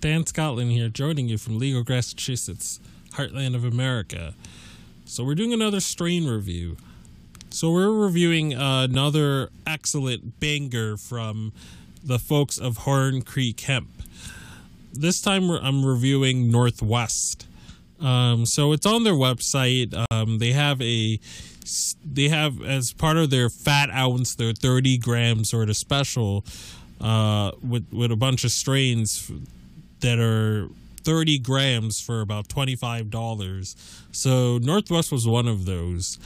Dan Scotland here, joining you from Legal, Massachusetts, heartland of America. So, we're doing another strain review. So, we're reviewing another excellent banger from the folks of Horn Creek Hemp. This time, I'm reviewing Northwest. Um, so, it's on their website. Um, they have a they have as part of their fat ounce their 30 gram sort of special uh, with with a bunch of strains that are 30 grams for about $25. So Northwest was one of those.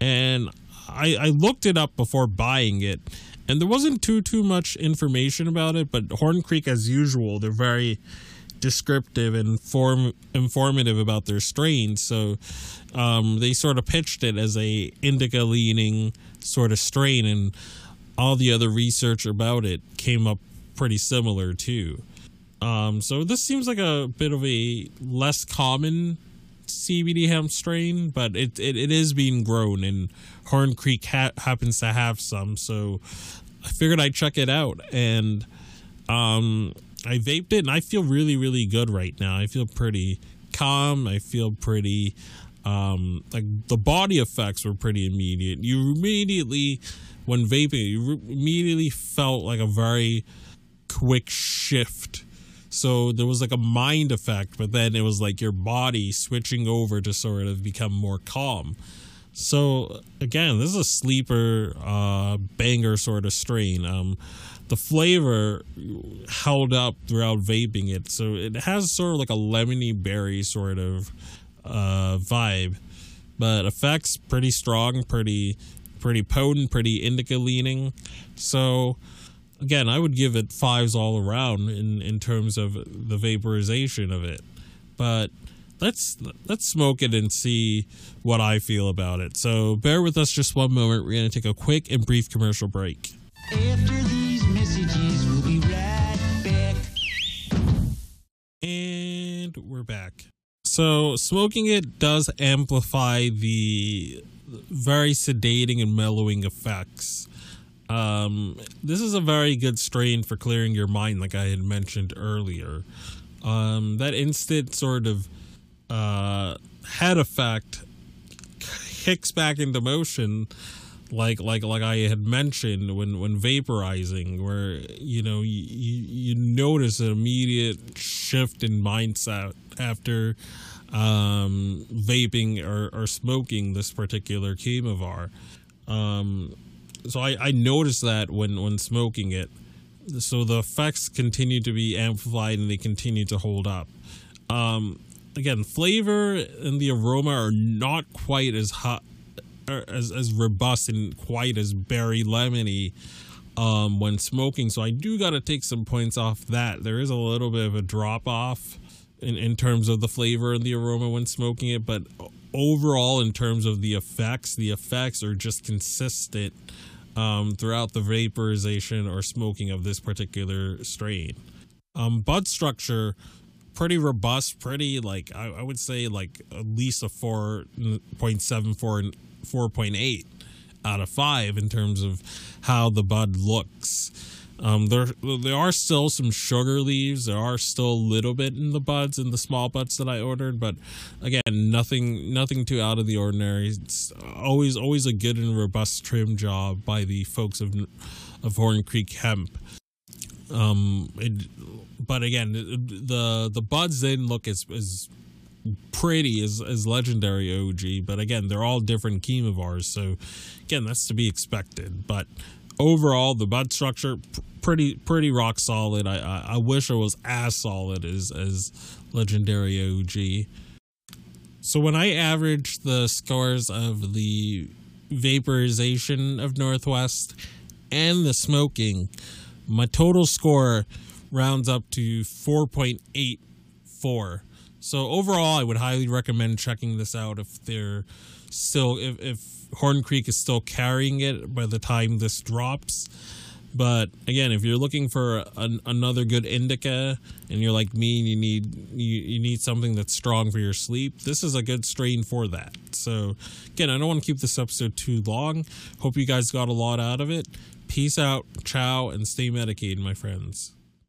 And I, I looked it up before buying it and there wasn't too too much information about it, but Horn Creek as usual, they're very descriptive and form informative about their strains. So um, they sort of pitched it as a indica leaning sort of strain and all the other research about it came up pretty similar too. Um, so this seems like a bit of a less common CBD hemp strain, but it, it, it is being grown, and Horn Creek ha- happens to have some. So I figured I'd check it out, and um, I vaped it, and I feel really, really good right now. I feel pretty calm. I feel pretty um, like the body effects were pretty immediate. You immediately, when vaping, you re- immediately felt like a very quick shift so there was like a mind effect, but then it was like your body switching over to sort of become more calm. So again, this is a sleeper uh, banger sort of strain. Um, the flavor held up throughout vaping it, so it has sort of like a lemony berry sort of uh, vibe. but effects pretty strong, pretty pretty potent, pretty indica leaning. So again, I would give it fives all around in in terms of the vaporization of it. But let's let's smoke it and see what I feel about it. So bear with us just one moment. We're gonna take a quick and brief commercial break. After these messages, we'll be right back. And we're back. So smoking it does amplify the very sedating and mellowing effects. Um, this is a very good strain for clearing your mind, like I had mentioned earlier. Um, that instant sort of uh, head effect kicks back into motion like like like I had mentioned when when vaporizing where you know you, you notice an immediate shift in mindset after um vaping or, or smoking this particular chemovar um so I, I noticed that when when smoking it so the effects continue to be amplified and they continue to hold up um again flavor and the aroma are not quite as hot as as robust and quite as berry lemony um, when smoking. So I do got to take some points off that. There is a little bit of a drop off in in terms of the flavor and the aroma when smoking it, but overall in terms of the effects, the effects are just consistent um, throughout the vaporization or smoking of this particular strain. Um, bud structure pretty robust, pretty like I, I would say like at least a four point seven four and 4.8 out of 5 in terms of how the bud looks. Um, there there are still some sugar leaves. There are still a little bit in the buds in the small buds that I ordered, but again, nothing nothing too out of the ordinary. It's always always a good and robust trim job by the folks of of Horn Creek Hemp. Um, it, but again, the the buds didn't look as as pretty as, as legendary OG, but again, they're all different chemovars, so again, that's to be expected. But overall, the bud structure pretty pretty rock solid. I, I, I wish it was as solid as as legendary OG. So when I average the scores of the vaporization of Northwest and the smoking, my total score rounds up to 4.84 so overall, I would highly recommend checking this out if they're still if, if Horn Creek is still carrying it by the time this drops. But again, if you're looking for an, another good indica and you're like me and you need you, you need something that's strong for your sleep, this is a good strain for that. So again, I don't want to keep this episode too long. Hope you guys got a lot out of it. Peace out, ciao, and stay medicated, my friends.